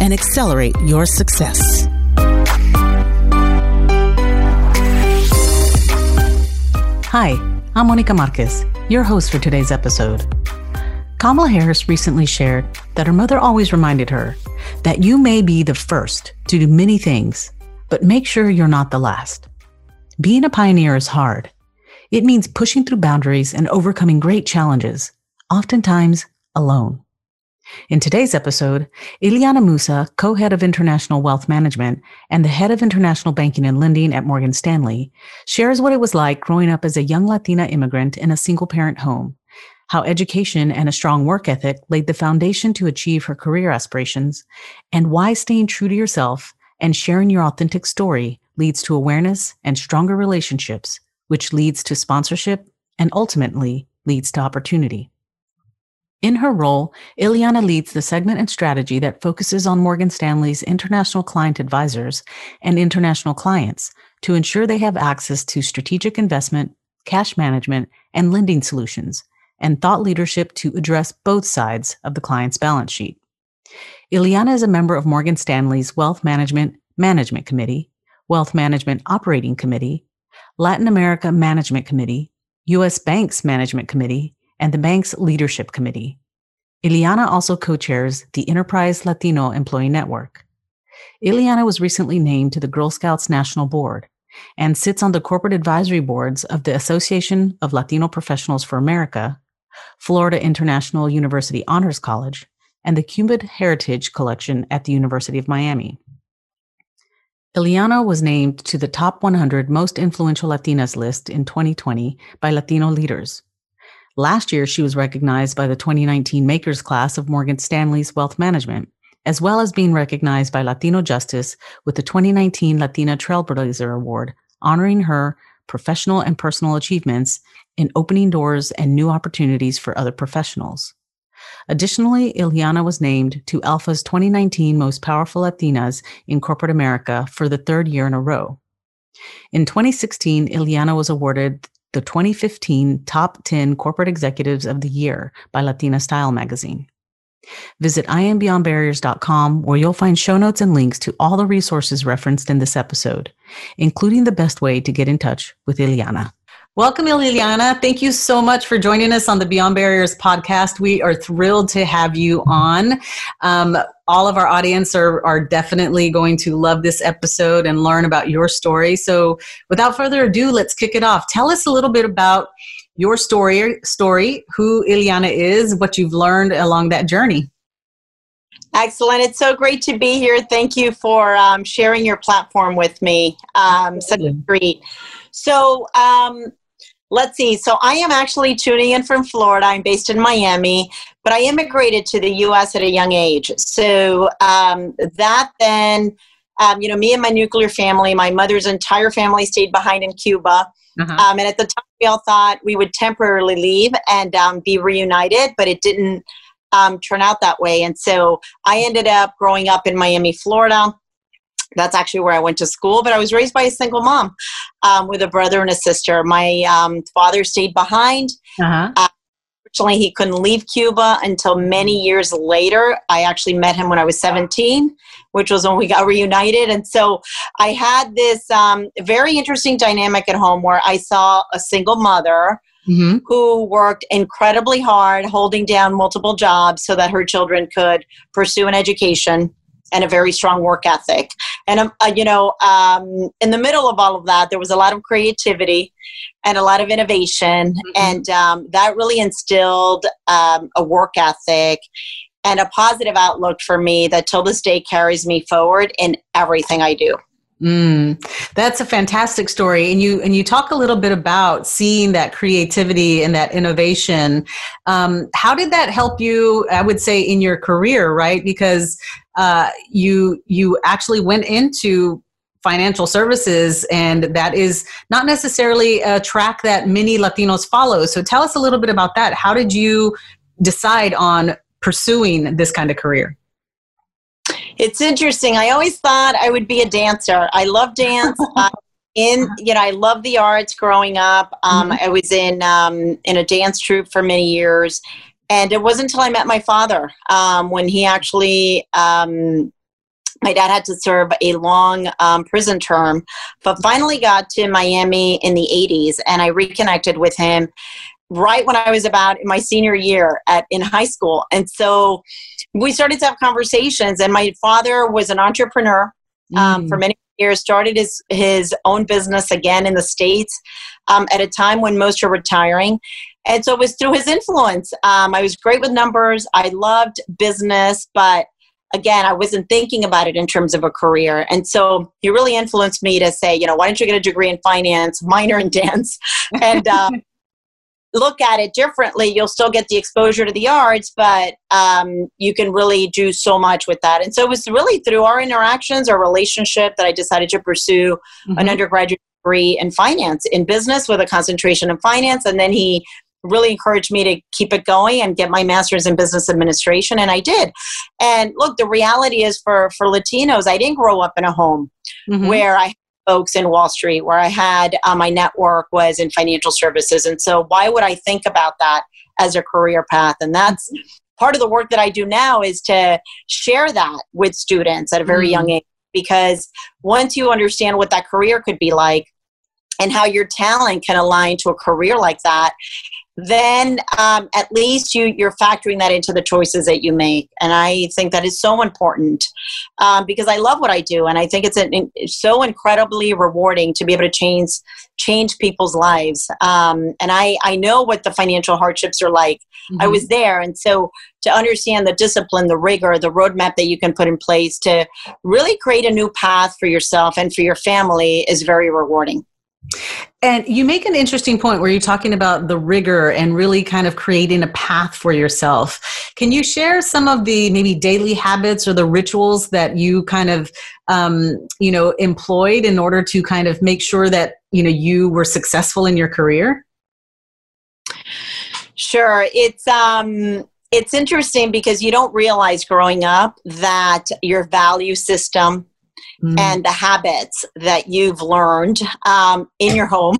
and accelerate your success. Hi, I'm Monica Marquez, your host for today's episode. Kamala Harris recently shared that her mother always reminded her that you may be the first to do many things, but make sure you're not the last. Being a pioneer is hard. It means pushing through boundaries and overcoming great challenges, oftentimes alone. In today's episode, Ileana Musa, co head of international wealth management and the head of international banking and lending at Morgan Stanley, shares what it was like growing up as a young Latina immigrant in a single parent home, how education and a strong work ethic laid the foundation to achieve her career aspirations, and why staying true to yourself and sharing your authentic story leads to awareness and stronger relationships, which leads to sponsorship and ultimately leads to opportunity. In her role, Ileana leads the segment and strategy that focuses on Morgan Stanley's international client advisors and international clients to ensure they have access to strategic investment, cash management, and lending solutions, and thought leadership to address both sides of the client's balance sheet. Ileana is a member of Morgan Stanley's Wealth Management Management Committee, Wealth Management Operating Committee, Latin America Management Committee, U.S. Banks Management Committee, and the bank's leadership committee. Ileana also co chairs the Enterprise Latino Employee Network. Ileana was recently named to the Girl Scouts National Board and sits on the corporate advisory boards of the Association of Latino Professionals for America, Florida International University Honors College, and the Cuban Heritage Collection at the University of Miami. Ileana was named to the top 100 most influential Latinas list in 2020 by Latino leaders. Last year, she was recognized by the 2019 Makers class of Morgan Stanley's Wealth Management, as well as being recognized by Latino Justice with the 2019 Latina Trailblazer Award, honoring her professional and personal achievements in opening doors and new opportunities for other professionals. Additionally, Ileana was named to ALPFA's 2019 Most Powerful Latinas in Corporate America for the third year in a row. In 2016, Ileana was awarded the 2015 Top 10 Corporate Executives of the Year by Latina Style magazine. Visit iambeyondbarriers.com where you'll find show notes and links to all the resources referenced in this episode, including the best way to get in touch with Ileana. Welcome, Ileana. Thank you so much for joining us on the Beyond Barriers podcast. We are thrilled to have you on. Um, all of our audience are, are definitely going to love this episode and learn about your story. So, without further ado, let's kick it off. Tell us a little bit about your story, story, who Ileana is, what you've learned along that journey. Excellent. It's so great to be here. Thank you for um, sharing your platform with me. Um, such a treat. So, um, let's see. So I am actually tuning in from Florida. I'm based in Miami, but I immigrated to the U.S. at a young age. So um, that then, um, you know, me and my nuclear family, my mother's entire family stayed behind in Cuba. Uh-huh. Um, and at the time, we all thought we would temporarily leave and um, be reunited, but it didn't um, turn out that way. And so I ended up growing up in Miami, Florida that's actually where I went to school. But I was raised by a single mom um, with a brother and a sister. My um, father stayed behind. Uh-huh. Uh, Unfortunately, he couldn't leave Cuba until many years later. I actually met him when I was 17, which was when we got reunited. And so I had this um, very interesting dynamic at home where I saw a single mother mm-hmm. who worked incredibly hard, holding down multiple jobs so that her children could pursue an education and a very strong work ethic. And, um, uh, you know, um, in the middle of all of that, there was a lot of creativity and a lot of innovation. Mm-hmm. And um, that really instilled um, a work ethic and a positive outlook for me that till this day carries me forward in everything I do. Mm, that's a fantastic story, and you and you talk a little bit about seeing that creativity and that innovation. Um, how did that help you? I would say in your career, right? Because uh, you you actually went into financial services and that is not necessarily a track that many latinos follow so tell us a little bit about that how did you decide on pursuing this kind of career it's interesting. I always thought I would be a dancer. I love dance. uh, in you know, I love the arts. Growing up, um, mm-hmm. I was in um, in a dance troupe for many years, and it wasn't until I met my father um, when he actually. Um, my dad had to serve a long um, prison term, but finally got to Miami in the 80s, and I reconnected with him right when I was about in my senior year at in high school. And so we started to have conversations and my father was an entrepreneur um, mm. for many years started his his own business again in the states um, at a time when most are retiring. And so it was through his influence. Um, i was great with numbers. I loved business but again i wasn't thinking about it in terms of a career. And so he really influenced me to say you know why don't you get a degree in finance minor in dance? And uh, look at it differently, you'll still get the exposure to the arts, but um, you can really do so much with that. And so it was really through our interactions, our relationship, that I decided to pursue mm-hmm. an undergraduate degree in finance, in business with a concentration in finance. And then he really encouraged me to keep it going and get my master's in business administration and i did and look the reality is for for latinos i didn't grow up in a home mm-hmm. where i folks in Wall Street, where I had uh, my network was in financial services. And so, why would I think about that as a career path? And that's part of the work that I do now is to share that with students at a very mm. young age. Because once you understand what that career could be like and how your talent can align to a career like that, then um, at least you you're factoring that into the choices that you make. And i think that is so important um, because i love what i do and i think it's, an, it's so incredibly rewarding to be able to change change people's lives. Um, and i i know what the financial hardships are like. Mm-hmm. i was there and so to understand the discipline the rigor the roadmap that you can put in place to really create a new path for yourself and for your family is very rewarding and you make an interesting point where you're talking about the rigor and really kind of creating a path for yourself. Can you share some of the maybe daily habits or the rituals that you kind of, um, you know, employed in order to kind of make sure that, you know, you were successful in your career? Sure. It's, um, it's interesting because you don't realize growing up that your value system mm. and the habits that you've learned um, in your home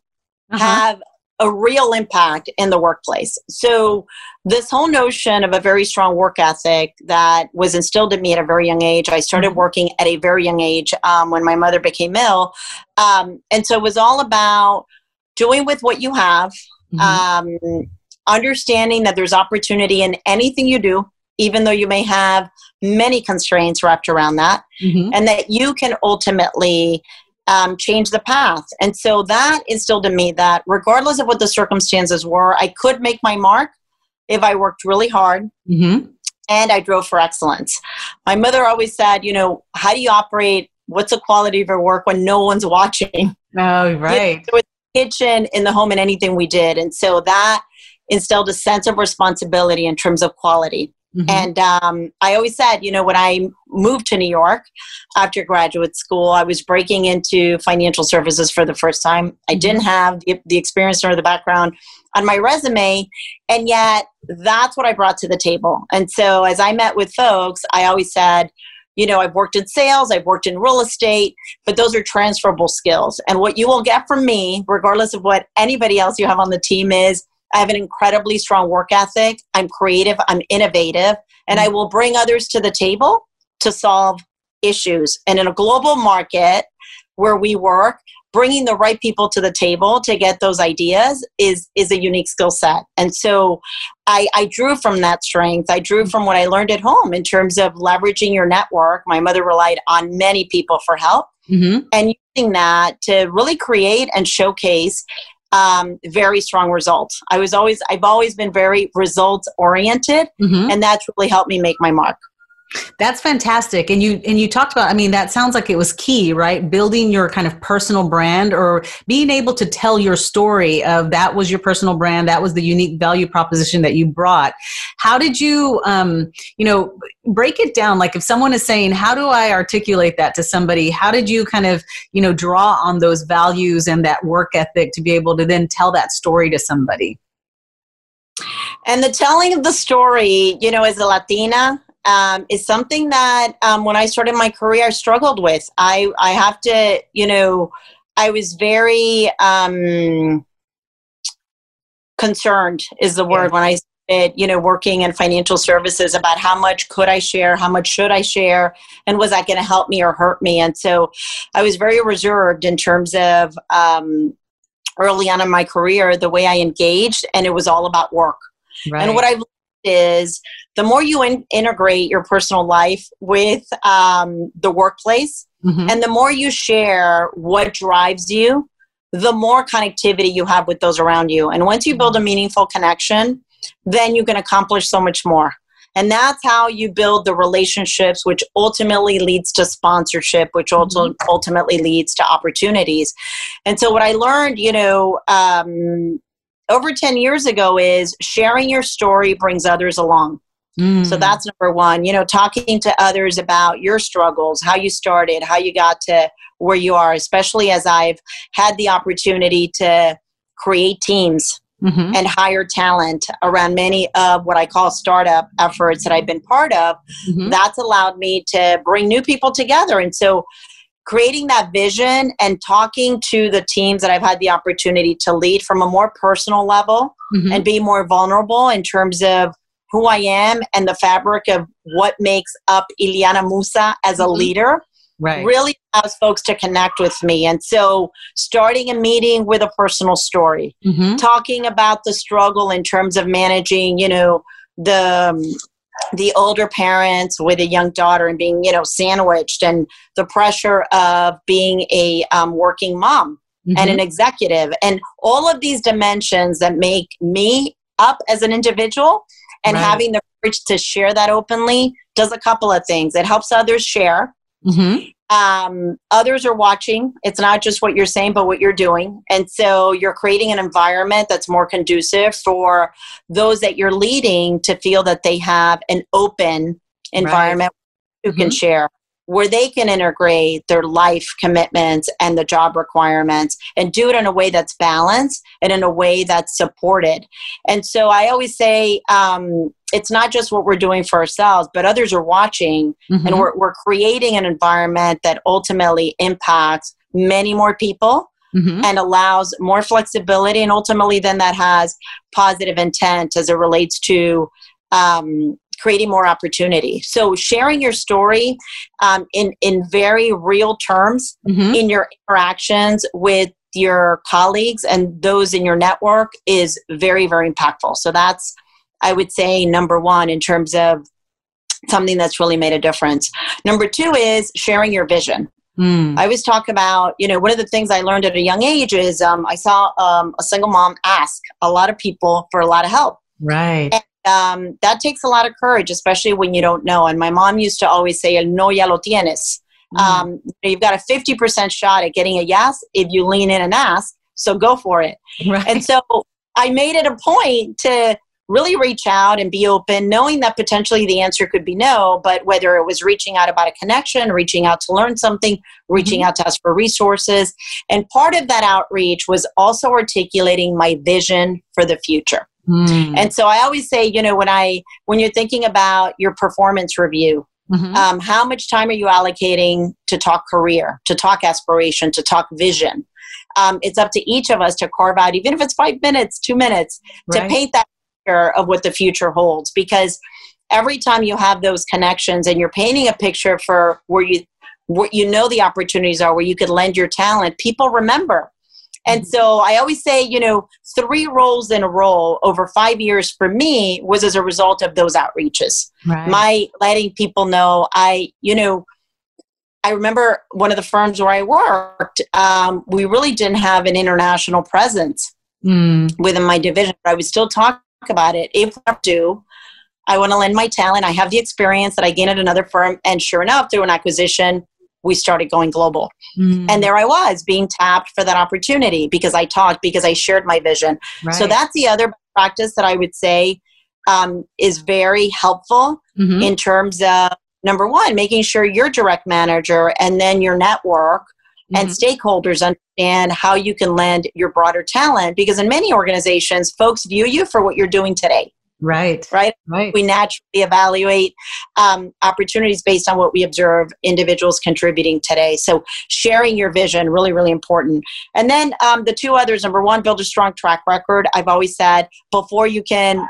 uh-huh. have a real impact in the workplace. So, this whole notion of a very strong work ethic that was instilled in me at a very young age, I started mm-hmm. working at a very young age um, when my mother became ill. Um, and so, it was all about doing with what you have, mm-hmm. um, understanding that there's opportunity in anything you do, even though you may have many constraints wrapped around that, mm-hmm. and that you can ultimately um, change the path. And so that instilled in me that regardless of what the circumstances were, I could make my mark if I worked really hard. Mm-hmm. And I drove for excellence. My mother always said, you know, how do you operate? What's the quality of your work when no one's watching? Oh, right. You know, kitchen, in the home, and anything we did. And so that instilled a sense of responsibility in terms of quality. Mm-hmm. And um, I always said, you know, when I moved to New York after graduate school, I was breaking into financial services for the first time. I mm-hmm. didn't have the, the experience or the background on my resume, and yet that's what I brought to the table. And so as I met with folks, I always said, you know, I've worked in sales, I've worked in real estate, but those are transferable skills. And what you will get from me, regardless of what anybody else you have on the team is, I have an incredibly strong work ethic. I'm creative, I'm innovative, and I mm-hmm. will bring others to the table to solve issues. And in a global market where we work, bringing the right people to the table to get those ideas is is a unique skill set. And so I, I drew from that strength. I drew from what I learned at home in terms of leveraging your network. My mother relied on many people for help. Mm-hmm. And using that to really create and showcase um, very strong results. I was always, I've always been very results oriented, mm-hmm. and that's really helped me make my mark. That's fantastic. And you and you talked about I mean that sounds like it was key, right? Building your kind of personal brand or being able to tell your story of that was your personal brand, that was the unique value proposition that you brought. How did you um, you know, break it down like if someone is saying how do I articulate that to somebody? How did you kind of, you know, draw on those values and that work ethic to be able to then tell that story to somebody? And the telling of the story, you know, as a Latina, um, is something that um, when I started my career, I struggled with. I, I have to, you know, I was very um, concerned, is the word, when I started, you know, working in financial services about how much could I share, how much should I share, and was that going to help me or hurt me? And so I was very reserved in terms of um, early on in my career, the way I engaged, and it was all about work. Right. And what I've is the more you in- integrate your personal life with um, the workplace mm-hmm. and the more you share what drives you, the more connectivity you have with those around you. And once you build a meaningful connection, then you can accomplish so much more. And that's how you build the relationships, which ultimately leads to sponsorship, which also mm-hmm. ultimately leads to opportunities. And so, what I learned, you know, um, over 10 years ago is sharing your story brings others along. Mm. So that's number one. You know, talking to others about your struggles, how you started, how you got to where you are, especially as I've had the opportunity to create teams mm-hmm. and hire talent around many of what I call startup efforts that I've been part of. Mm-hmm. That's allowed me to bring new people together. And so creating that vision and talking to the teams that I've had the opportunity to lead from a more personal level mm-hmm. and be more vulnerable in terms of who I am and the fabric of what makes up Ileana Musa as a mm-hmm. leader right. really allows folks to connect with me. And so, starting a meeting with a personal story, mm-hmm. talking about the struggle in terms of managing, you know, the um, the older parents with a young daughter and being you know sandwiched and the pressure of being a um, working mom mm-hmm. and an mm-hmm. executive and all of these dimensions that make me up as an individual and right. having the courage to share that openly does a couple of things it helps others share mm-hmm um, others are watching. It's not just what you're saying, but what you're doing. And so you're creating an environment that's more conducive for those that you're leading to feel that they have an open environment right. who can mm-hmm. share where they can integrate their life commitments and the job requirements and do it in a way that's balanced and in a way that's supported. And so I always say um, it's not just what we're doing for ourselves, but others are watching mm-hmm. and we're, we're creating an environment that ultimately impacts many more people. Mm-hmm. and allows more flexibility and ultimately then that has positive intent as it relates to um, creating more opportunity. So sharing your story um, in in very real terms mm-hmm. in your interactions with your colleagues and those in your network is very very impactful. So that's I would say number one in terms of something that's really made a difference. Number two is sharing your vision. Mm. I always talk about, you know, one of the things I learned at a young age is um, I saw um, a single mom ask a lot of people for a lot of help. Right. And um, that takes a lot of courage, especially when you don't know. And my mom used to always say, El no ya lo tienes. Mm. Um, you've got a 50% shot at getting a yes if you lean in and ask. So go for it. Right. And so I made it a point to really reach out and be open, knowing that potentially the answer could be no, but whether it was reaching out about a connection, reaching out to learn something, reaching mm-hmm. out to ask for resources. And part of that outreach was also articulating my vision for the future. Mm. And so I always say, you know, when I when you're thinking about your performance review, mm-hmm. um, how much time are you allocating to talk career, to talk aspiration, to talk vision? Um, it's up to each of us to carve out, even if it's five minutes, two minutes, right. to paint that picture of what the future holds. Because every time you have those connections and you're painting a picture for where you where you know the opportunities are, where you could lend your talent, people remember and mm-hmm. so I always say, you know, three roles in a role over five years for me was as a result of those outreaches. Right. My letting people know I, you know, I remember one of the firms where I worked, um, we really didn't have an international presence mm. within my division, but I would still talk about it if I do. I want to lend my talent. I have the experience that I gained at another firm. And sure enough, through an acquisition, we started going global. Mm. And there I was being tapped for that opportunity because I talked, because I shared my vision. Right. So that's the other practice that I would say um, is very helpful mm-hmm. in terms of number one, making sure your direct manager and then your network mm-hmm. and stakeholders understand how you can lend your broader talent because in many organizations, folks view you for what you're doing today. Right. Right. Right. We naturally evaluate um, opportunities based on what we observe individuals contributing today. So sharing your vision really, really important. And then um, the two others. Number one, build a strong track record. I've always said before you can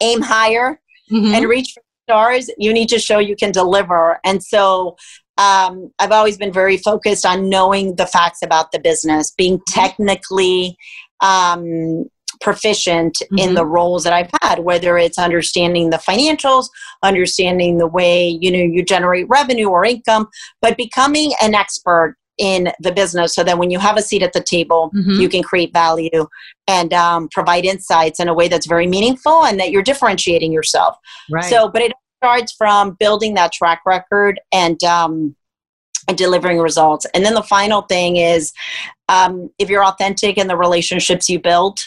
aim higher mm-hmm. and reach for stars, you need to show you can deliver. And so um, I've always been very focused on knowing the facts about the business, being mm-hmm. technically um, proficient mm-hmm. in the roles that I've had, whether it's understanding the financials, understanding the way you know you generate revenue or income, but becoming an expert in the business so that when you have a seat at the table, mm-hmm. you can create value and um, provide insights in a way that's very meaningful and that you're differentiating yourself. Right. So, but it starts from building that track record and um, and delivering results. And then the final thing is um, if you're authentic in the relationships you build,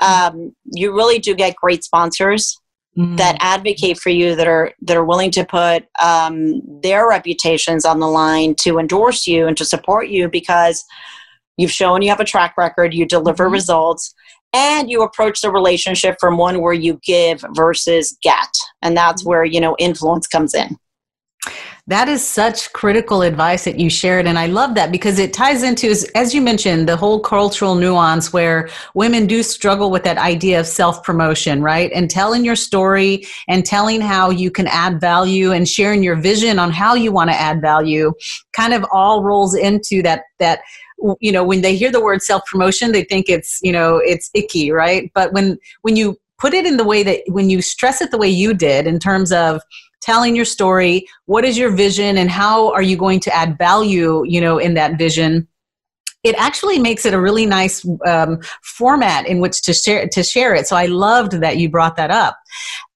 um, you really do get great sponsors mm. that advocate for you that are that are willing to put um, their reputations on the line to endorse you and to support you because you've shown you have a track record you deliver mm-hmm. results and you approach the relationship from one where you give versus get and that's mm-hmm. where you know influence comes in that is such critical advice that you shared. And I love that because it ties into, as you mentioned, the whole cultural nuance where women do struggle with that idea of self promotion, right? And telling your story and telling how you can add value and sharing your vision on how you want to add value kind of all rolls into that, that, you know when they hear the word self promotion they think it's you know it's icky right but when when you put it in the way that when you stress it the way you did in terms of telling your story. What is your vision and how are you going to add value you know in that vision? It actually makes it a really nice um, format in which to share to share it. So i loved that you brought that up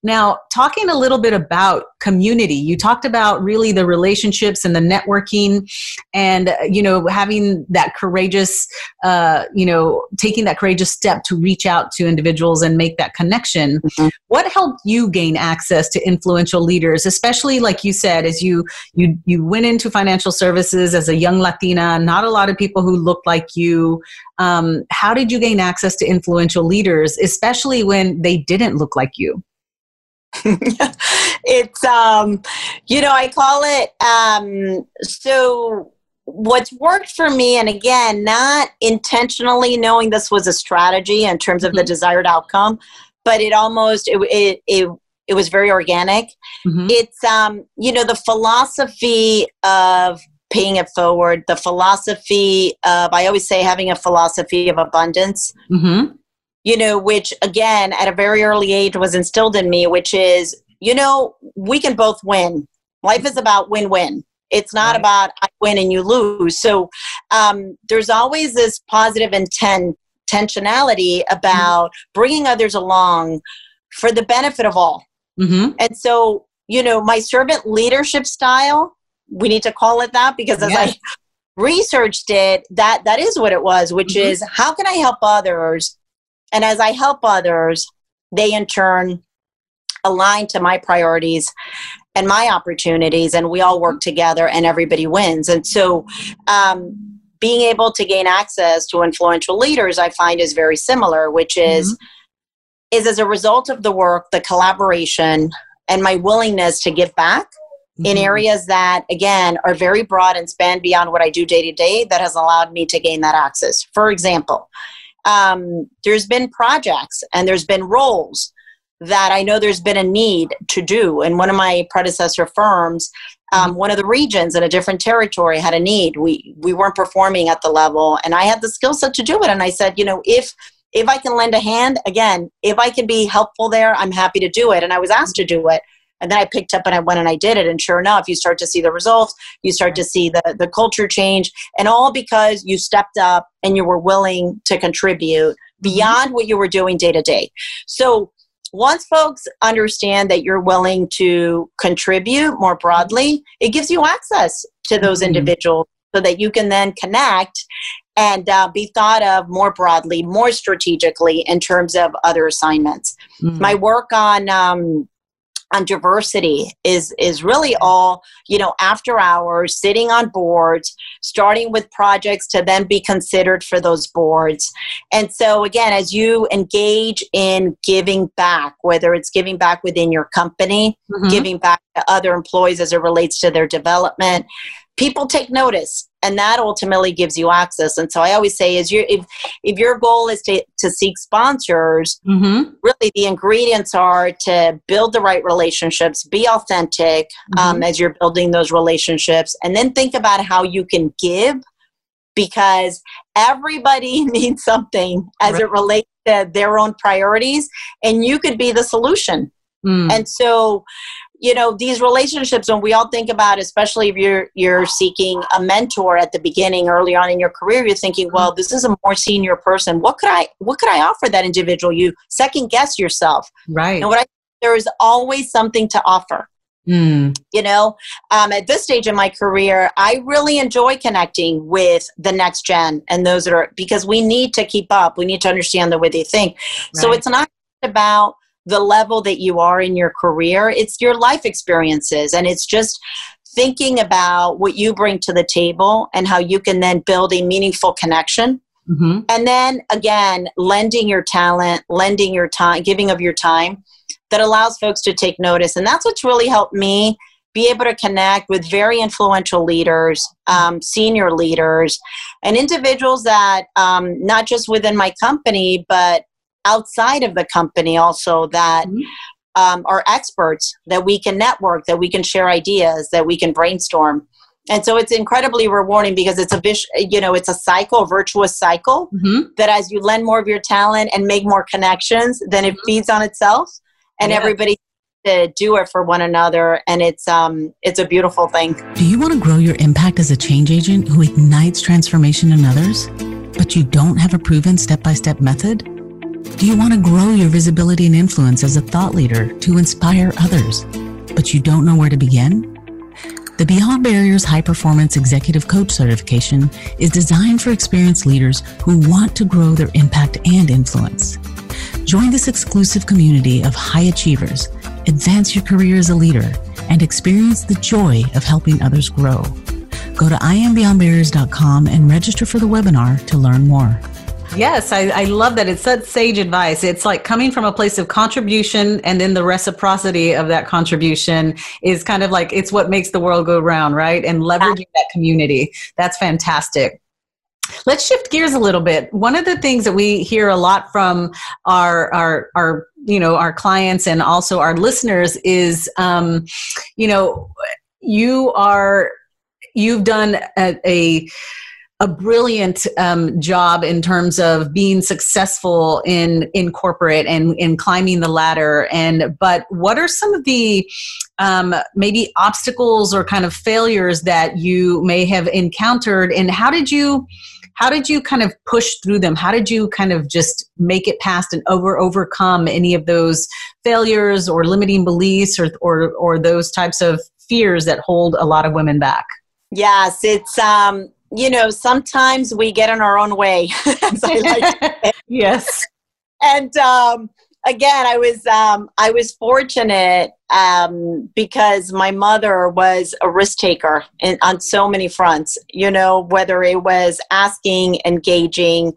now, talking a little bit about community, you talked about really the relationships and the networking, and you know having that courageous, uh, you know, taking that courageous step to reach out to individuals and make that connection. Mm-hmm. What helped you gain access to influential leaders, especially like you said, as you you you went into financial services as a young Latina, not a lot of people who looked like you. Um, how did you gain access to influential leaders, especially when they didn't look like you? it's um you know i call it um so what's worked for me and again not intentionally knowing this was a strategy in terms of mm-hmm. the desired outcome but it almost it it, it, it was very organic mm-hmm. it's um you know the philosophy of paying it forward the philosophy of i always say having a philosophy of abundance mm-hmm you know, which again, at a very early age was instilled in me, which is, you know, we can both win. Life is about win win. It's not right. about I win and you lose. So um, there's always this positive intent, intentionality about mm-hmm. bringing others along for the benefit of all. Mm-hmm. And so, you know, my servant leadership style, we need to call it that because as yes. I researched it, that that is what it was, which mm-hmm. is how can I help others and as I help others, they in turn align to my priorities and my opportunities, and we all work together and everybody wins. And so, um, being able to gain access to influential leaders, I find is very similar, which is mm-hmm. is as a result of the work, the collaboration, and my willingness to give back mm-hmm. in areas that again are very broad and span beyond what I do day to day that has allowed me to gain that access. For example, um, there's been projects and there's been roles that I know there's been a need to do. And one of my predecessor firms, um, one of the regions in a different territory had a need. We we weren't performing at the level, and I had the skill set to do it. And I said, you know, if if I can lend a hand, again, if I can be helpful there, I'm happy to do it. And I was asked to do it. And then I picked up and I went and I did it. And sure enough, you start to see the results. You start to see the, the culture change. And all because you stepped up and you were willing to contribute mm-hmm. beyond what you were doing day to day. So once folks understand that you're willing to contribute more broadly, it gives you access to those mm-hmm. individuals so that you can then connect and uh, be thought of more broadly, more strategically in terms of other assignments. Mm-hmm. My work on um, on diversity is is really all you know after hours sitting on boards starting with projects to then be considered for those boards and so again as you engage in giving back whether it's giving back within your company mm-hmm. giving back to other employees as it relates to their development people take notice and that ultimately gives you access and so i always say is your if if your goal is to, to seek sponsors mm-hmm. really the ingredients are to build the right relationships be authentic um, mm-hmm. um, as you're building those relationships and then think about how you can give because everybody needs something as right. it relates to their own priorities and you could be the solution mm. and so you know these relationships when we all think about especially if you're you're seeking a mentor at the beginning early on in your career you're thinking well this is a more senior person. What could i what could i offer that individual? You second guess yourself. Right. And what i there is always something to offer. Mm. you know um, at this stage in my career i really enjoy connecting with the next gen and those that are because we need to keep up. We need to understand the way they think. Right. so it's not about the level that you are in your career. It's your life experiences, and it's just thinking about what you bring to the table and how you can then build a meaningful connection. Mm-hmm. And then again, lending your talent, lending your time, giving of your time that allows folks to take notice. And that's what's really helped me be able to connect with very influential leaders, um, senior leaders, and individuals that um, not just within my company, but outside of the company also that mm-hmm. um, are experts that we can network that we can share ideas that we can brainstorm and so it's incredibly rewarding because it's a you know it's a cycle a virtuous cycle mm-hmm. that as you lend more of your talent and make more connections then it mm-hmm. feeds on itself and yeah. everybody to do it for one another and it's um it's a beautiful thing do you want to grow your impact as a change agent who ignites transformation in others but you don't have a proven step-by-step method do you want to grow your visibility and influence as a thought leader to inspire others, but you don't know where to begin? The Beyond Barriers High Performance Executive Coach certification is designed for experienced leaders who want to grow their impact and influence. Join this exclusive community of high achievers, advance your career as a leader, and experience the joy of helping others grow. Go to iambeyondbarriers.com and register for the webinar to learn more. Yes, I, I, love that. It's such sage advice. It's like coming from a place of contribution and then the reciprocity of that contribution is kind of like it's what makes the world go round, right? And leveraging that community. That's fantastic. Let's shift gears a little bit. One of the things that we hear a lot from our our our you know our clients and also our listeners is um, you know you are you've done a, a a brilliant um, job in terms of being successful in in corporate and in climbing the ladder. And but what are some of the um, maybe obstacles or kind of failures that you may have encountered? And how did you how did you kind of push through them? How did you kind of just make it past and over overcome any of those failures or limiting beliefs or or, or those types of fears that hold a lot of women back? Yes it's um you know, sometimes we get in our own way. like yes. And um, again, I was um, I was fortunate um, because my mother was a risk taker in, on so many fronts. You know, whether it was asking, engaging.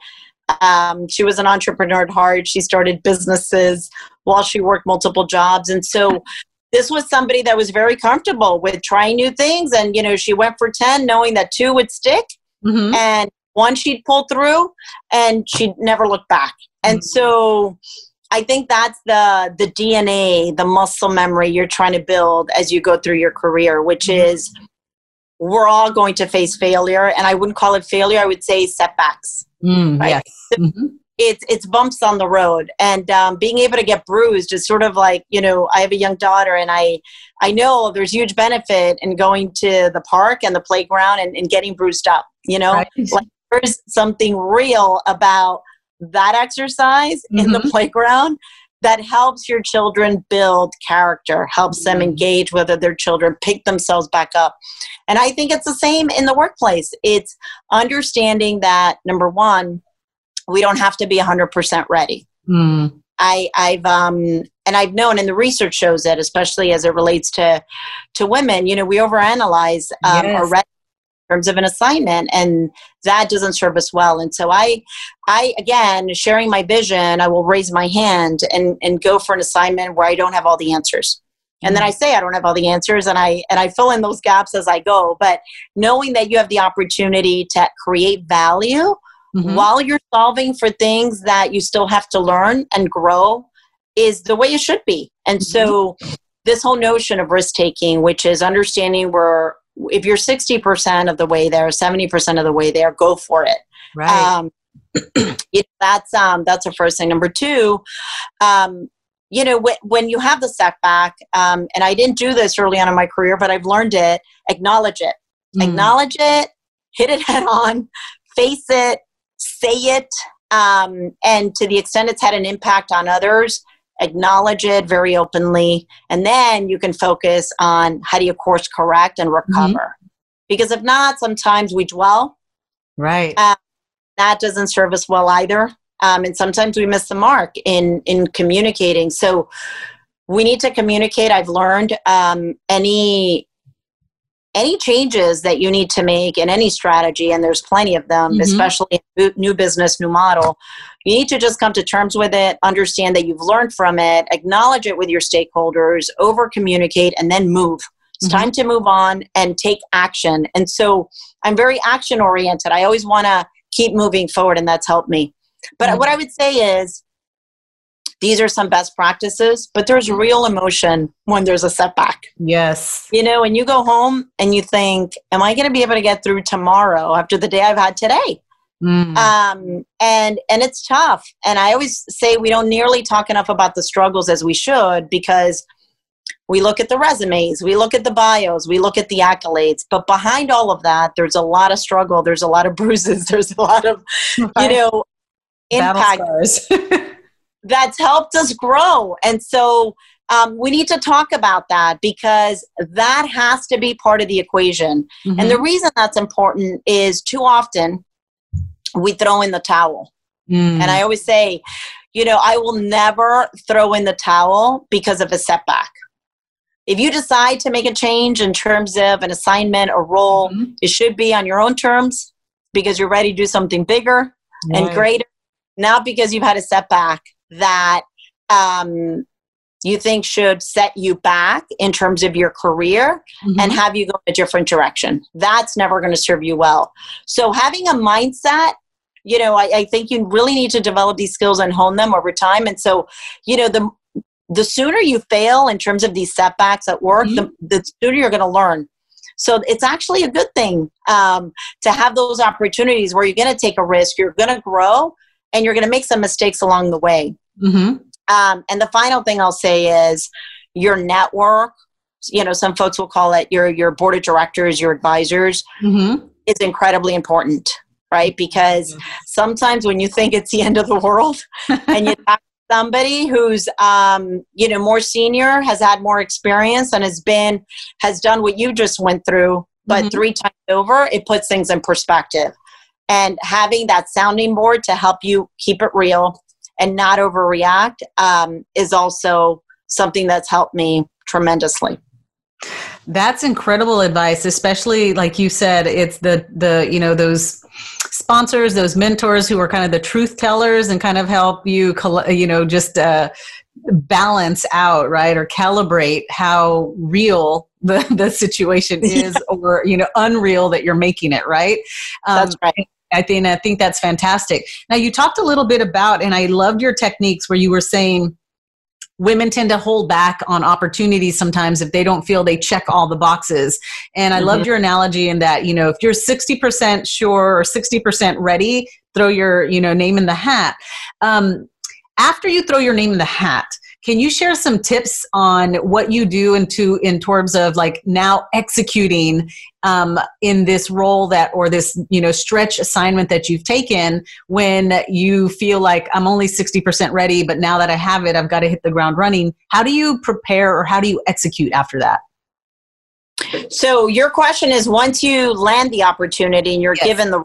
Um, she was an entrepreneur at heart. She started businesses while she worked multiple jobs, and so this was somebody that was very comfortable with trying new things and you know she went for 10 knowing that two would stick mm-hmm. and one she'd pull through and she'd never look back and mm-hmm. so i think that's the the dna the muscle memory you're trying to build as you go through your career which mm-hmm. is we're all going to face failure and i wouldn't call it failure i would say setbacks mm, right? yes. It's it's bumps on the road and um, being able to get bruised is sort of like you know i have a young daughter and i i know there's huge benefit in going to the park and the playground and, and getting bruised up you know right. like there's something real about that exercise mm-hmm. in the mm-hmm. playground that helps your children build character, helps them mm-hmm. engage with other children, pick themselves back up. And I think it's the same in the workplace. It's understanding that number one, we don't have to be 100% ready. Mm. I, I've um, and I've known, and the research shows it, especially as it relates to to women. You know, we overanalyze um, yes. our terms of an assignment and that doesn't serve us well and so i i again sharing my vision i will raise my hand and and go for an assignment where i don't have all the answers and then i say i don't have all the answers and i and i fill in those gaps as i go but knowing that you have the opportunity to create value mm-hmm. while you're solving for things that you still have to learn and grow is the way it should be and mm-hmm. so this whole notion of risk taking which is understanding where if you're 60% of the way there 70% of the way there go for it right um, that's um that's the first thing number two um you know when, when you have the setback um, and i didn't do this early on in my career but i've learned it acknowledge it mm. acknowledge it hit it head on face it say it um, and to the extent it's had an impact on others acknowledge it very openly, and then you can focus on how do you course correct and recover. Mm-hmm. Because if not, sometimes we dwell. Right. Uh, that doesn't serve us well either. Um, and sometimes we miss the mark in in communicating. So we need to communicate. I've learned um, any any changes that you need to make in any strategy, and there's plenty of them, mm-hmm. especially new business, new model, you need to just come to terms with it, understand that you've learned from it, acknowledge it with your stakeholders, over communicate, and then move. It's mm-hmm. time to move on and take action. And so I'm very action oriented. I always want to keep moving forward, and that's helped me. But mm-hmm. what I would say is, these are some best practices, but there's real emotion when there's a setback. Yes. You know, and you go home and you think, Am I going to be able to get through tomorrow after the day I've had today? Mm. Um, and and it's tough. And I always say we don't nearly talk enough about the struggles as we should because we look at the resumes, we look at the bios, we look at the accolades, but behind all of that, there's a lot of struggle, there's a lot of bruises, there's a lot of you know impact. that's helped us grow. And so um, we need to talk about that because that has to be part of the equation. Mm-hmm. And the reason that's important is too often we throw in the towel. Mm. And I always say, you know, I will never throw in the towel because of a setback. If you decide to make a change in terms of an assignment or role, mm-hmm. it should be on your own terms because you're ready to do something bigger right. and greater, not because you've had a setback that um, you think should set you back in terms of your career mm-hmm. and have you go in a different direction. That's never going to serve you well. So, having a mindset, you know, I, I, think you really need to develop these skills and hone them over time. And so, you know, the the sooner you fail in terms of these setbacks at work, mm-hmm. the, the sooner you're going to learn. So it's actually a good thing um, to have those opportunities where you're going to take a risk, you're going to grow, and you're going to make some mistakes along the way. Mm-hmm. Um, and the final thing I'll say is your network. You know, some folks will call it your your board of directors, your advisors. Mm-hmm. Is incredibly important, right? Because sometimes when you think it's the end of the world, and you talk to somebody who's um, you know more senior, has had more experience, and has been has done what you just went through, but mm-hmm. three times over, it puts things in perspective. And having that sounding board to help you keep it real, and not overreact um, is also something that's helped me tremendously. That's incredible advice, especially like you said, it's the the you know those sponsors, those mentors who are kind of the truth tellers and kind of help you you know just uh, balance out right or calibrate how real the the situation is or you know unreal that you're making it right. Um, that's right. I think I think that's fantastic. Now you talked a little bit about, and I loved your techniques where you were saying women tend to hold back on opportunities sometimes if they don't feel they check all the boxes. And I mm-hmm. loved your analogy in that, you know, if you're 60% sure or 60% ready, throw your, you know, name in the hat. Um, after you throw your name in the hat, can you share some tips on what you do into in terms of like now executing um, in this role that or this you know stretch assignment that you've taken when you feel like i'm only 60% ready but now that i have it i've got to hit the ground running. How do you prepare or how do you execute after that? So your question is once you land the opportunity and you're yes. given the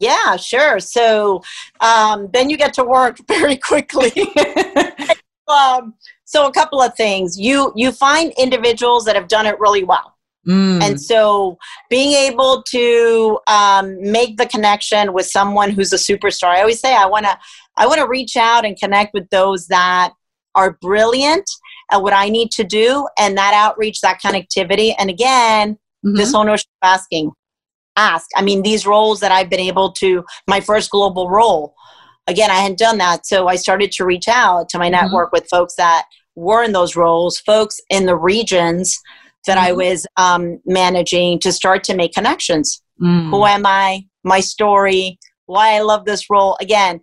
yeah sure. So um, then you get to work very quickly um, so a couple of things you you find individuals that have done it really well Mm. And so being able to um, make the connection with someone who's a superstar, I always say I want to I want to reach out and connect with those that are brilliant at what I need to do and that outreach, that connectivity. And again, mm-hmm. this whole notion of asking, ask. I mean, these roles that I've been able to, my first global role, again, I hadn't done that. So I started to reach out to my mm-hmm. network with folks that were in those roles, folks in the regions that mm-hmm. I was um, managing to start to make connections. Mm. Who am I? My story, why I love this role. Again,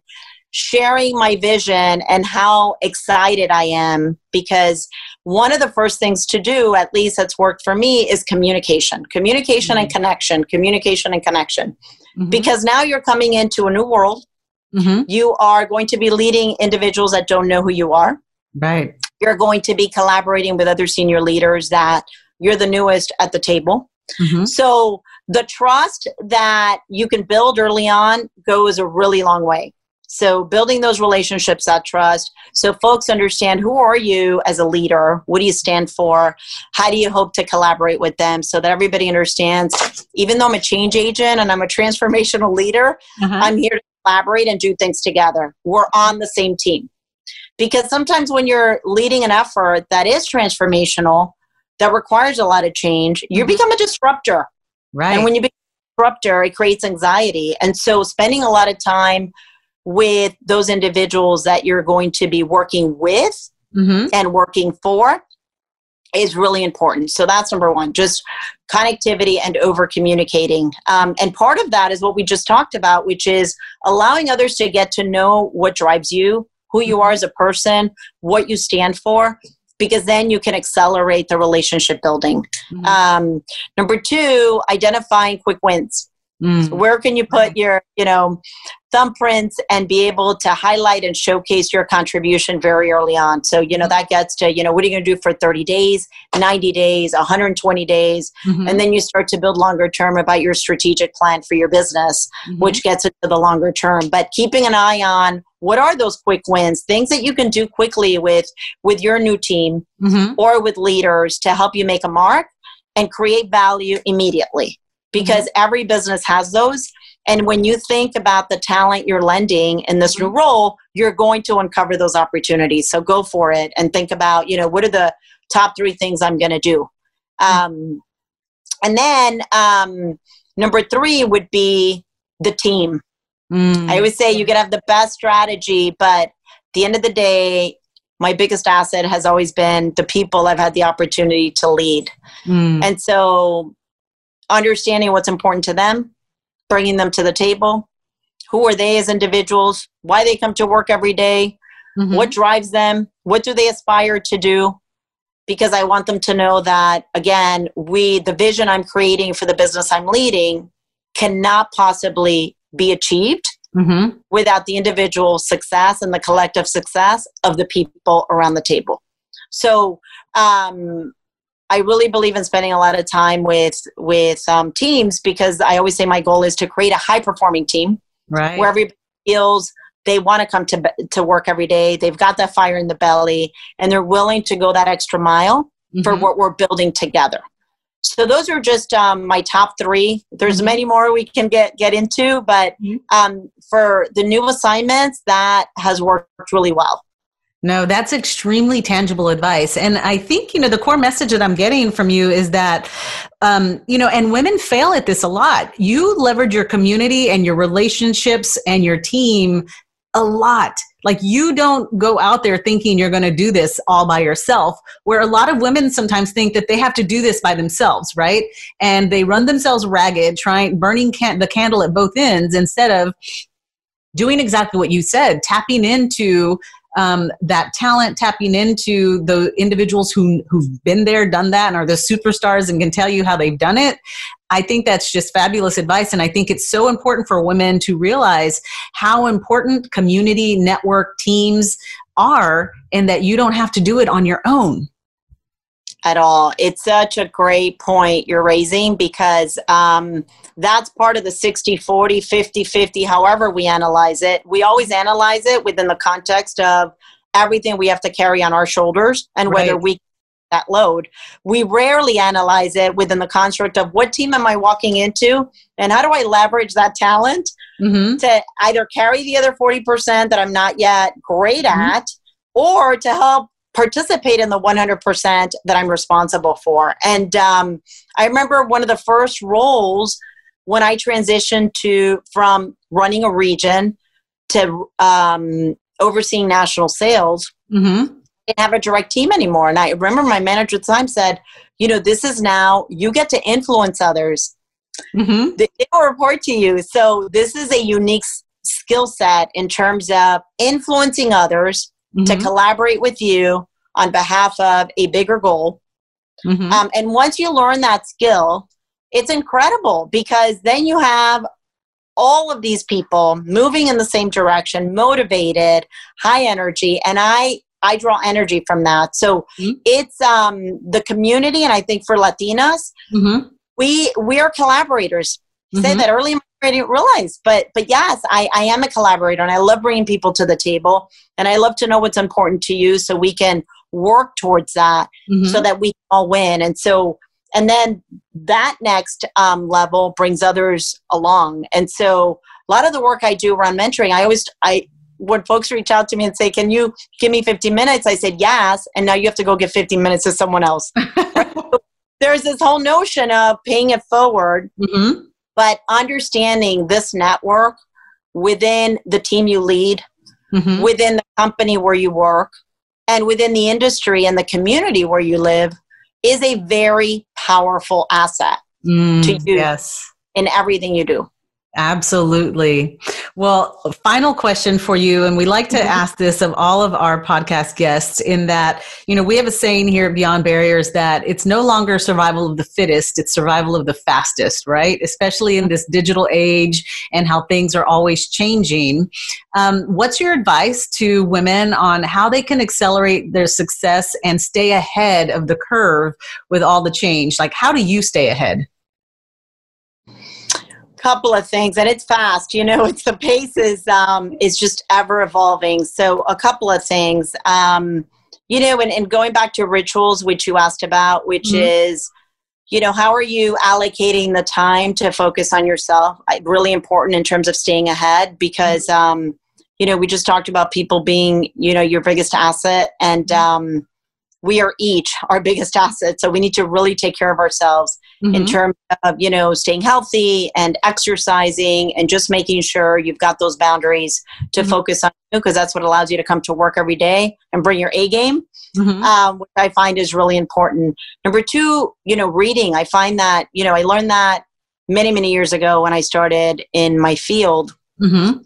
sharing my vision and how excited I am because one of the first things to do, at least that's worked for me, is communication. Communication mm-hmm. and connection, communication and connection. Mm-hmm. Because now you're coming into a new world. Mm-hmm. You are going to be leading individuals that don't know who you are. Right. You're going to be collaborating with other senior leaders that you're the newest at the table. Mm-hmm. So the trust that you can build early on goes a really long way. So building those relationships, that trust, so folks understand who are you as a leader, what do you stand for, how do you hope to collaborate with them, so that everybody understands. Even though I'm a change agent and I'm a transformational leader, uh-huh. I'm here to collaborate and do things together. We're on the same team. Because sometimes when you're leading an effort that is transformational, that requires a lot of change, you mm-hmm. become a disruptor. Right. And when you become a disruptor, it creates anxiety. And so spending a lot of time with those individuals that you're going to be working with mm-hmm. and working for is really important. So that's number one, just connectivity and over communicating. Um, and part of that is what we just talked about, which is allowing others to get to know what drives you, who you are as a person, what you stand for, because then you can accelerate the relationship building. Mm-hmm. Um, number two, identifying quick wins. Mm. Where can you put your, you know, thumbprints and be able to highlight and showcase your contribution very early on. So, you know, that gets to, you know, what are you going to do for 30 days, 90 days, 120 days? Mm-hmm. And then you start to build longer term about your strategic plan for your business, mm-hmm. which gets into the longer term. But keeping an eye on what are those quick wins, things that you can do quickly with with your new team mm-hmm. or with leaders to help you make a mark and create value immediately because mm-hmm. every business has those and when you think about the talent you're lending in this new mm-hmm. role, you're going to uncover those opportunities. So go for it and think about, you know, what are the top three things I'm going to do? Um, and then um, number three would be the team. Mm. I always say you can have the best strategy, but at the end of the day, my biggest asset has always been the people I've had the opportunity to lead. Mm. And so understanding what's important to them, bringing them to the table. Who are they as individuals? Why they come to work every day? Mm-hmm. What drives them? What do they aspire to do? Because I want them to know that, again, we, the vision I'm creating for the business I'm leading, cannot possibly be achieved mm-hmm. without the individual success and the collective success of the people around the table. So, um, I really believe in spending a lot of time with with um, teams because I always say my goal is to create a high performing team, right? Where everybody feels they want to come to to work every day. They've got that fire in the belly, and they're willing to go that extra mile mm-hmm. for what we're building together. So those are just um, my top three. There's mm-hmm. many more we can get get into, but mm-hmm. um, for the new assignments, that has worked really well. No, that's extremely tangible advice. And I think, you know, the core message that I'm getting from you is that, um, you know, and women fail at this a lot. You leverage your community and your relationships and your team a lot. Like you don't go out there thinking you're going to do this all by yourself, where a lot of women sometimes think that they have to do this by themselves, right? And they run themselves ragged, trying burning can- the candle at both ends instead of doing exactly what you said, tapping into um, that talent, tapping into the individuals who, who've been there, done that, and are the superstars and can tell you how they've done it. I think that's just fabulous advice. And I think it's so important for women to realize how important community network teams are and that you don't have to do it on your own at all. It's such a great point you're raising because um, that's part of the 60 40, 50 50, however we analyze it. We always analyze it within the context of everything we have to carry on our shoulders and whether right. we that load. We rarely analyze it within the construct of what team am I walking into and how do I leverage that talent mm-hmm. to either carry the other 40% that I'm not yet great mm-hmm. at or to help participate in the 100% that I'm responsible for. And um, I remember one of the first roles when I transitioned to from running a region to um, overseeing national sales. Mm-hmm. Didn't have a direct team anymore. And I remember my manager at the time said, "You know, this is now you get to influence others. Mm-hmm. They, they will report to you. So this is a unique skill set in terms of influencing others." mm-hmm. to collaborate with you on behalf of a bigger goal. Mm-hmm. Um, and once you learn that skill, it's incredible because then you have all of these people moving in the same direction, motivated, high energy, and I I draw energy from that. So mm-hmm. it's um, the community, and I think for Latinas, mm-hmm. we we are collaborators. Say mm-hmm. that early I didn't realize, but but yes, I, I am a collaborator and I love bringing people to the table and I love to know what's important to you so we can work towards that mm-hmm. so that we all win. And so and then that next um, level brings others along. And so a lot of the work I do around mentoring, I always I when folks reach out to me and say, "Can you give me 15 minutes?" I said, "Yes," and now you have to go give 15 minutes to someone else. There's this whole notion of paying it forward. Mm-hmm but understanding this network within the team you lead, mm-hmm. within the company where you work, and within the industry and the community where you live is a very powerful asset mm, to you yes. in everything you do. Absolutely. Well, final question for you, and we like to mm-hmm. ask this of all of our podcast guests in that, you know, we have a saying here at Beyond Barriers that it's no longer survival of the fittest, it's survival of the fastest, right? Especially in this digital age and how things are always changing. Um, what's your advice to women on how they can accelerate their success and stay ahead of the curve with all the change? Like, how do you stay ahead? Couple of things and it's fast you know it's the pace is um is just ever evolving so a couple of things um you know and, and going back to rituals which you asked about which mm-hmm. is you know how are you allocating the time to focus on yourself really important in terms of staying ahead because mm-hmm. um you know we just talked about people being you know your biggest asset and mm-hmm. um we are each our biggest asset so we need to really take care of ourselves mm-hmm. in terms of you know staying healthy and exercising and just making sure you've got those boundaries to mm-hmm. focus on because that's what allows you to come to work every day and bring your a game mm-hmm. um, which i find is really important number two you know reading i find that you know i learned that many many years ago when i started in my field mm-hmm.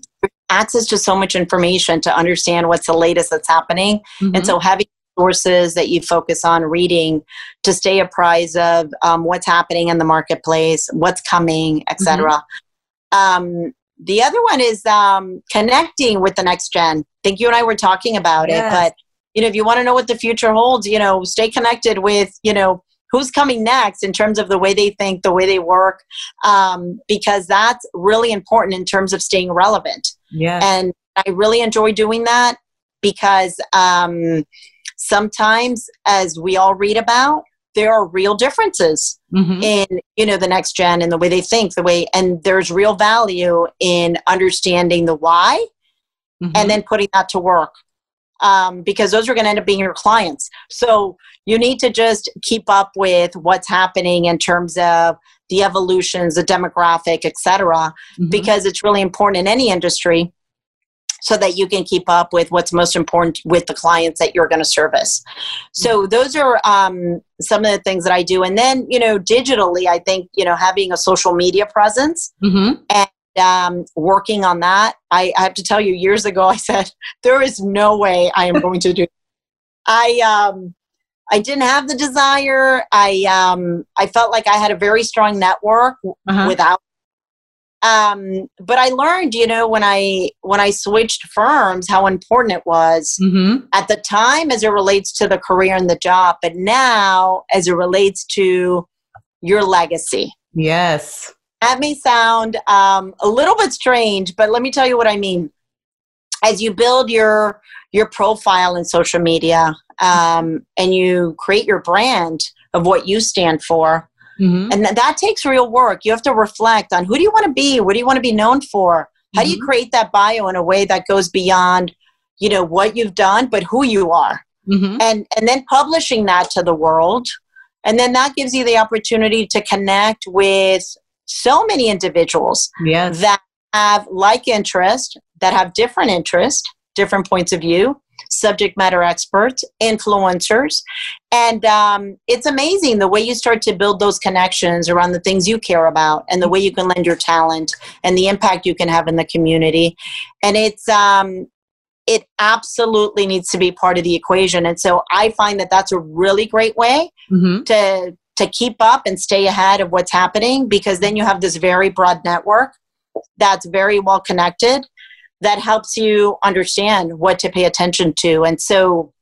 access to so much information to understand what's the latest that's happening and mm-hmm. so having sources that you focus on reading to stay apprised of um, what's happening in the marketplace, what's coming, etc. Mm-hmm. Um, the other one is um, connecting with the next gen. I think you and I were talking about yes. it, but you know, if you want to know what the future holds, you know, stay connected with you know who's coming next in terms of the way they think, the way they work, um, because that's really important in terms of staying relevant. Yeah, and I really enjoy doing that because um, sometimes as we all read about there are real differences mm-hmm. in you know the next gen and the way they think the way and there's real value in understanding the why mm-hmm. and then putting that to work um, because those are going to end up being your clients so you need to just keep up with what's happening in terms of the evolutions the demographic etc mm-hmm. because it's really important in any industry so that you can keep up with what's most important with the clients that you're going to service. So mm-hmm. those are um, some of the things that I do. And then, you know, digitally, I think, you know, having a social media presence mm-hmm. and um, working on that. I, I, have to tell you, years ago, I said there is no way I am going to do. I um, I didn't have the desire. I um, I felt like I had a very strong network uh-huh. without. Um, but I learned, you know, when I when I switched firms, how important it was mm-hmm. at the time as it relates to the career and the job, but now as it relates to your legacy. Yes that may sound um, a little bit strange, but let me tell you what I mean. As you build your your profile in social media um, and you create your brand of what you stand for, mm-hmm. and th- that takes real work. You have to reflect on who do you want to be, what do you want to be known for, how mm-hmm. do you mm-hmm. create that bio in a way that goes beyond, you know, what you've done, but who you are, mm-hmm. and and then publishing that to the world and then that gives you the opportunity to connect with so many individuals yes. that have like interest, that have different interest, different points of view, subject matter experts, influencers. And um, it's amazing the way you start to build those connections around the things you care about and the way you can lend your talent and the impact you can have in the community. And it's, um, it absolutely needs to be part of the equation. And so I find that that's a really great way mm-hmm. to to keep up and stay ahead of what's happening because then you have this very broad network that's very well connected that helps you understand what to pay attention to and so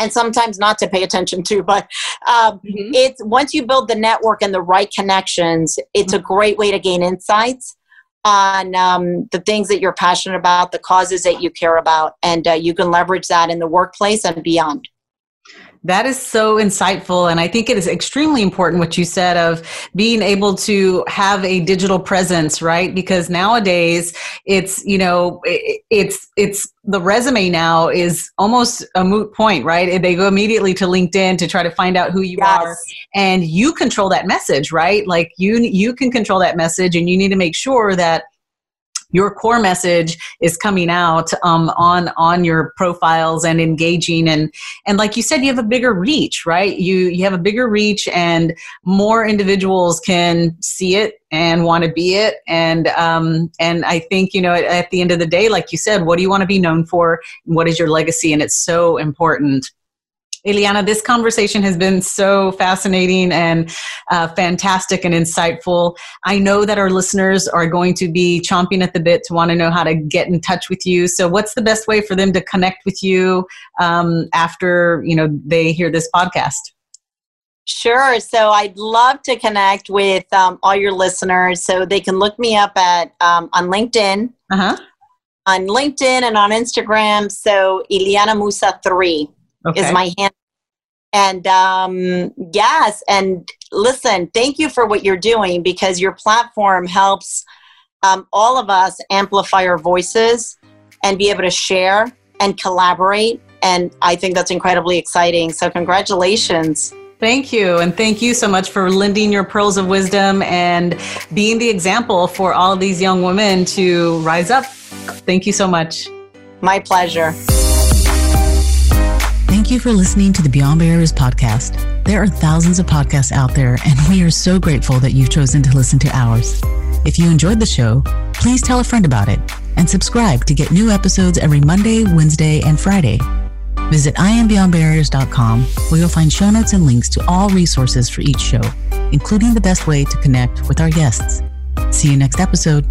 and sometimes not to pay attention to but um, mm-hmm. it's once you build the network and the right connections it's mm-hmm. a great way to gain insights on um, the things that you're passionate about the causes that you care about and uh, you can leverage that in the workplace and beyond that is so insightful. And I think it is extremely important what you said of being able to have a digital presence, right? Because nowadays it's, you know, it's, it's the resume now is almost a moot point, right? They go immediately to LinkedIn to try to find out who you yes. are and you control that message, right? Like you, you can control that message and you need to make sure that your core message is coming out um, on on your profiles and engaging. And and like you said you have a bigger reach right? You you have a bigger reach and more individuals can see it and want to be it. And um, and i think you know at, at the end of the day like you said what do you want to be known for? What is your legacy? And it's so important Ileana, this conversation has been so fascinating and uh, fantastic and insightful. I know that our listeners are going to be chomping at the bit to want to know how to get in touch with you. So, what's the best way for them to connect with you um, after you know they hear this podcast? Sure. So I'd love to connect with um, all your listeners. So they can look me up at um, on LinkedIn, uh-huh. on LinkedIn and on Instagram. So Ileana Musa three okay. is my hand. And um, yes, and listen, thank you for what you're doing because your platform helps um, all of us amplify our voices and be able to share and collaborate. And I think that's incredibly exciting. So, congratulations. Thank you. And thank you so much for lending your pearls of wisdom and being the example for all of these young women to rise up. Thank you so much. My pleasure. Thank you for listening to the Beyond Barriers podcast. There are thousands of podcasts out there, and we are so grateful that you've chosen to listen to ours. If you enjoyed the show, please tell a friend about it and subscribe to get new episodes every Monday, Wednesday, and Friday. Visit iambeyondbarriers.com where you'll find show notes and links to all resources for each show, including the best way to connect with our guests. See you next episode.